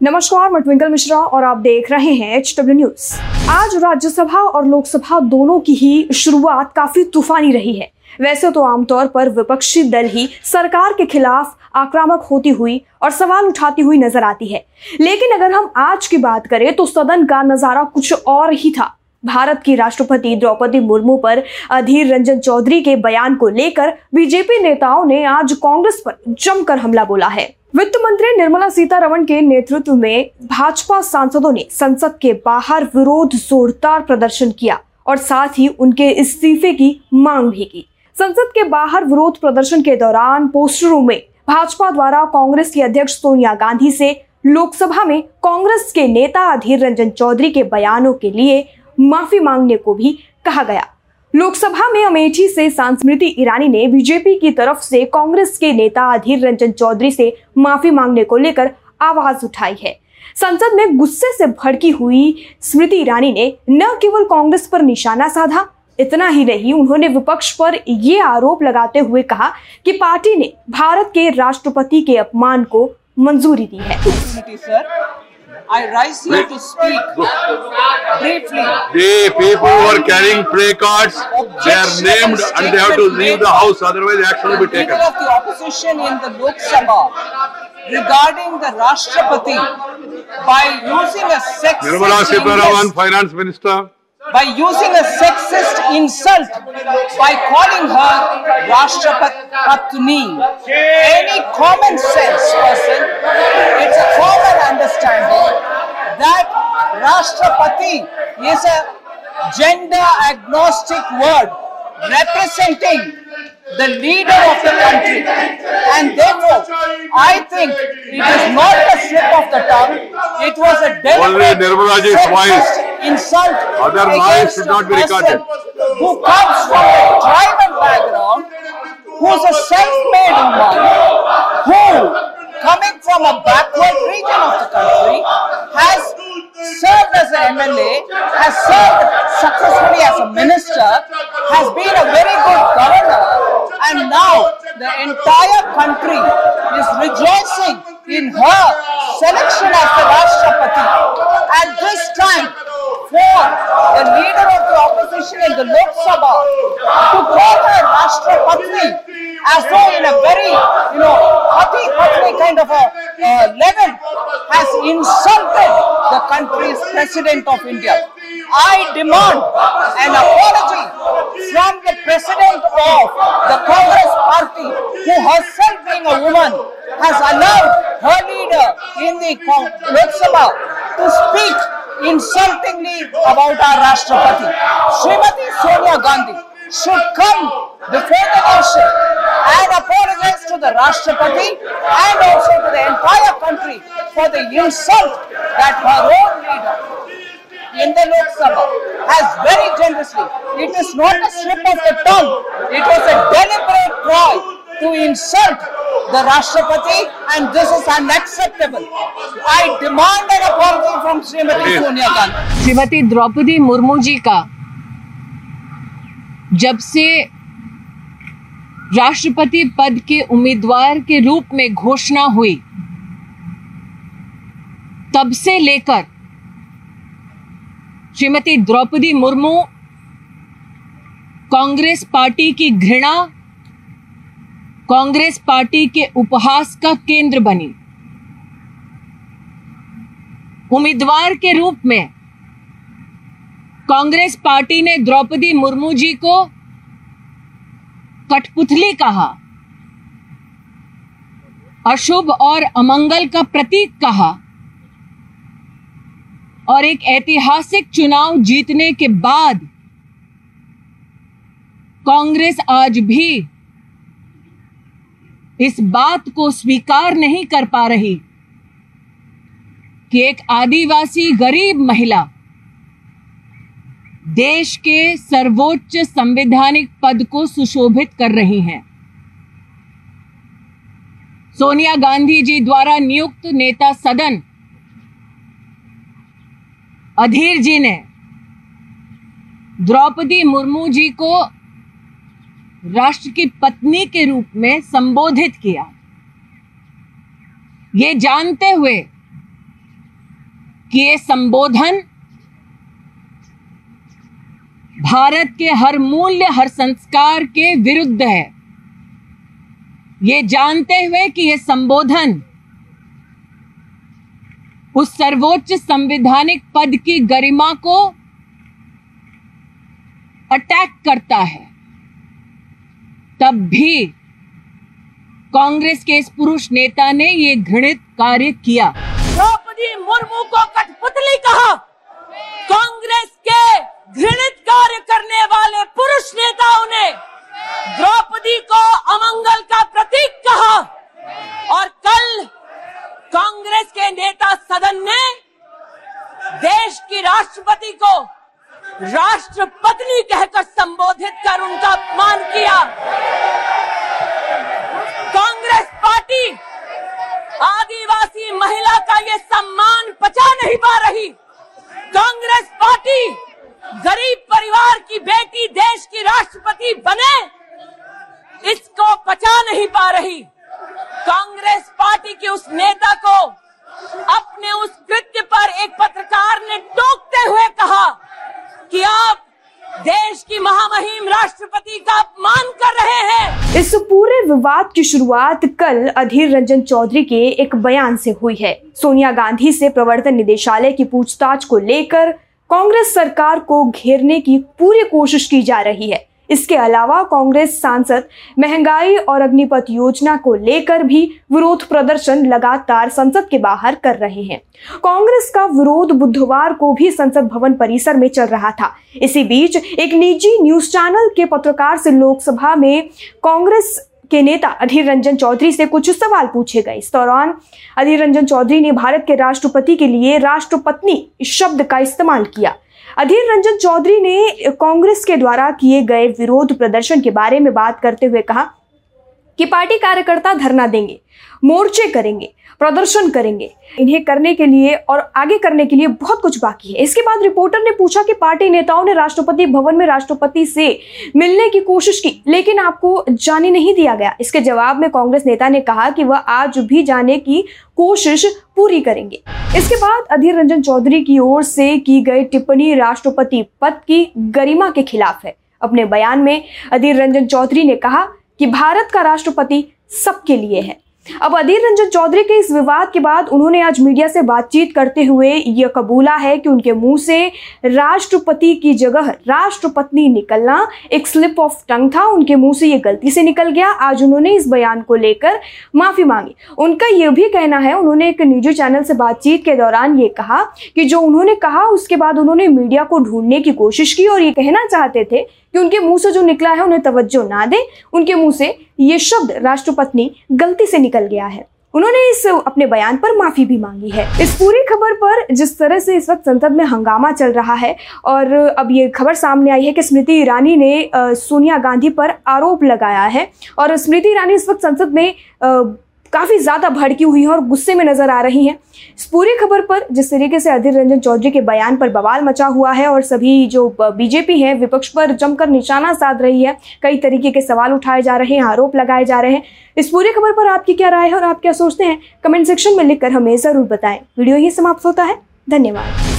नमस्कार, मैं ट्विंकल मिश्रा और आप देख रहे हैं एच डब्ल्यू न्यूज़ आज राज्यसभा और लोकसभा दोनों की ही शुरुआत काफ़ी तूफानी रही है। वैसे तो आमतौर पर विपक्षी दल ही सरकार के खिलाफ आक्रामक होती हुई और सवाल उठाती हुई नज़र आती है। लेकिन अगर हम आज की बात करें तो सदन का नज़ारा कुछ और ही था। भारत की राष्ट्रपति द्रौपदी मुर्मू पर अधीर रंजन चौधरी के बयान को लेकर बीजेपी नेताओं ने आज कांग्रेस पर जमकर हमला बोला है। वित्त मंत्री निर्मला सीतारमण के नेतृत्व में भाजपा सांसदों ने संसद के बाहर विरोध जोरदार प्रदर्शन किया और साथ ही उनके इस्तीफे की मांग भी की। संसद के बाहर विरोध प्रदर्शन के दौरान पोस्टरों में भाजपा द्वारा कांग्रेस की अध्यक्ष सोनिया गांधी से लोकसभा में कांग्रेस के नेता अधीर रंजन चौधरी के बयानों के लिए माफ़ी मांगने को भी कहा गया। लोकसभा में अमेठी से सांस्मृति ईरानी ने बीजेपी की तरफ़ से कांग्रेस के नेता अधीर रंजन चौधरी से माफ़ी मांगने को लेकर आवाज़ उठाई है। संसद में गुस्से से भड़की हुई स्मृति ईरानी ने न केवल कांग्रेस पर निशाना साधा, इतना ही नहीं, उन्होंने विपक्ष पर ये आरोप लगाते हुए कहा कि पार्टी ने भारत के राष्ट्रपति के अपमान को मंजूरी दी है। I rise here to speak briefly. The people who are carrying play cards, they are named and they have to leave the house, otherwise action will be taken. Leader of the opposition in the Lok Sabha regarding the Rashtrapati by using a sexist Nirmala Sitharaman, English- Finance Minister. By using a sexist insult by calling her Rashtrapatni. Any common sense person, it's a common understanding that Rashtrapati is a gender agnostic word representing the leader of the country and therefore I think it is not a slip of the tongue it was a deliberate Nirmala ji's voice. Insult against should a not be recorded. person who comes from a tribal background who's a self-made woman who coming from a backward region of the country has served as an MLA, has served successfully as a minister, has been a very good governor, and now the entire country is rejoicing in her selection as the Rashtrapati. At this time, for the leader of the opposition in the Lok Sabha to call her Rashtrapati as though in a very, you know, pati patni kind of a uh, level has insulted the country's president of India. I demand an apology from the president of the Congress party who herself being a woman has allowed her leader in the Lok Sabha to speak insultingly about our Rashtrapati. Srimati Sonia Gandhi should come before the nation and apologize to the Rashtrapati and also to the entire country for the insult that her own leader in the Lok Sabha has very generously. It is not a slip of the tongue. It was a deliberate ploy to insult the Rashtrapati and this is unacceptable. I demand an apology from Srimati Sonia Gandhi. Shrimati Draupadi Murmu ji का जब से राष्ट्रपति पद के उम्मीदवार के रूप में घोषणा हुई तब से लेकर श्रीमती द्रौपदी मुर्मू कांग्रेस पार्टी की घृणा कांग्रेस पार्टी के उपहास का केंद्र बनी। उम्मीदवार के रूप में कांग्रेस पार्टी ने द्रौपदी मुर्मू जी को कठपुतली कहा, अशुभ और अमंगल का प्रतीक कहा और एक ऐतिहासिक चुनाव जीतने के बाद कांग्रेस आज भी इस बात को स्वीकार नहीं कर पा रही कि एक आदिवासी गरीब महिला देश के सर्वोच्च संवैधानिक पद को सुशोभित कर रही हैं। सोनिया गांधी जी द्वारा नियुक्त नेता सदन अधीर जी ने द्रौपदी मुर्मू जी को राष्ट्र की पत्नी के रूप में संबोधित किया। ये जानते हुए कि ये संबोधन भारत के हर मूल्य, हर संस्कार के विरुद्ध है। ये जानते हुए कि यह संबोधन उस सर्वोच्च संवैधानिक पद की गरिमा को अटैक करता है। तब भी कांग्रेस के इस पुरुष नेता ने ये घृणित कार्य किया। द्रौपदी मुर्मू को कठपुतली कहा। कांग्रेस के घृणित कार्य करने वाले पुरुष नेताओं ने द्रौपदी को अमंगल का प्रतीक कहा। और कल कांग्रेस के नेता सदन ने देश की राष्ट्रपति को राष्ट्रपत्नी कहकर संबोधित कर उनका अपमान किया। कांग्रेस पार्टी, आदिवासी महिला का ये सम्मान पचा नहीं पा रही। कांग्रेस पार्टी, गरीब परिवार की बेटी देश की राष्ट्रपति बने, इसको पचा नहीं पा रही। कांग्रेस पार्टी के उस नेता को अपने उस कृत्य पर एक पत्रकार ने टोकते हुए कहा कि आप देश की महामहिम राष्ट्रपति का अपमान कर रहे हैं। इस पूरे विवाद की शुरुआत कल अधीर रंजन चौधरी के एक बयान से हुई है। सोनिया गांधी से प्रवर्तन निदेशालय की पूछताछ को लेकर कांग्रेस सरकार को घेरने की पूरी कोशिश की जा रही है। इसके अलावा कांग्रेस सांसद महँगाई और अग्निपथ योजना को लेकर भी विरोध प्रदर्शन लगातार संसद के बाहर कर रहे हैं। कांग्रेस का विरोध बुधवार को भी संसद भवन परिसर में चल रहा था। इसी बीच एक निजी न्यूज़ चैनल के पत्रकार से लोकसभा में कांग्रेस के नेता अधीर रंजन चौधरी से कुछ सवाल पूछे गए। इस दौरान अधीर रंजन चौधरी ने भारत के राष्ट्रपति के लिए राष्ट्रपत्नी शब्द का इस्तेमाल किया। अधीर रंजन चौधरी ने कांग्रेस के द्वारा किए गए विरोध प्रदर्शन के बारे में बात करते हुए कहा कि पार्टी कार्यकर्ता धरना देंगे, मोर्चे करेंगे, प्रदर्शन करेंगे, इन्हें करने के लिए और आगे करने के लिए बहुत कुछ बाकी है। इसके बाद रिपोर्टर ने पूछा कि पार्टी नेताओं ने राष्ट्रपति भवन में राष्ट्रपति से मिलने की कोशिश की, लेकिन आपको जाने नहीं दिया गया। इसके जवाब में कांग्रेस नेता ने कहा कि वह आज भी जाने की कोशिश पूरी करेंगे। इसके बाद अधीर रंजन चौधरी की ओर से की गई टिप्पणी राष्ट्रपति पद की गरिमा के खिलाफ है। अपने बयान में अधीर रंजन चौधरी ने कहा कि भारत का राष्ट्रपति सबके लिए है। अब अधीर रंजन चौधरी के इस विवाद के बाद उन्होंने आज मीडिया से बातचीत करते हुए यह कबूला है कि उनके मुँह से राष्ट्रपति की जगह राष्ट्रपत्नी निकलना एक स्लिप ऑफ़ टंग था। उनके मुँह से यह गलती से निकल गया। आज उन्होंने इस बयान को लेकर माफ़ी मांगी। उनका यह भी कहना है, उन्होंने एक निजी चैनल से बातचीत के दौरान ये कहा कि जो उन्होंने कहा, उसके बाद उन्होंने मीडिया को ढूँढने की कोशिश की और ये कहना चाहते थे कि उनके मुँह से जो निकला है, उन्हें तवज्जो ना दे। उनके मुँह से ये शब्द राष्ट्रपत्नी गलती से निकल गया है। उन्होंने इस अपने बयान पर माफ़ी भी मांगी है। इस पूरी खबर पर जिस तरह से इस वक्त संसद में हंगामा चल रहा है और अब ये खबर सामने आई है कि स्मृति ईरानी ने सोनिया गांधी पर आरोप लगाया है और स्मृति ईरानी इस वक्त संसद में काफ़ी ज़्यादा भड़की हुई है और गुस्से में नज़र आ रही हैं। इस पूरी खबर पर, जिस तरीके से अधीर रंजन चौधरी के बयान पर बवाल मचा हुआ है और सभी जो बीजेपी है, विपक्ष पर जमकर निशाना साध रही है। कई तरीके के सवाल उठाए जा रहे हैं, आरोप लगाए जा रहे हैं। इस पूरी खबर पर आपकी क्या राय है और आप क्या सोचते हैं? कमेंट सेक्शन में लिखकर हमें ज़रूर बताएँ। वीडियो ही समाप्त होता है। धन्यवाद।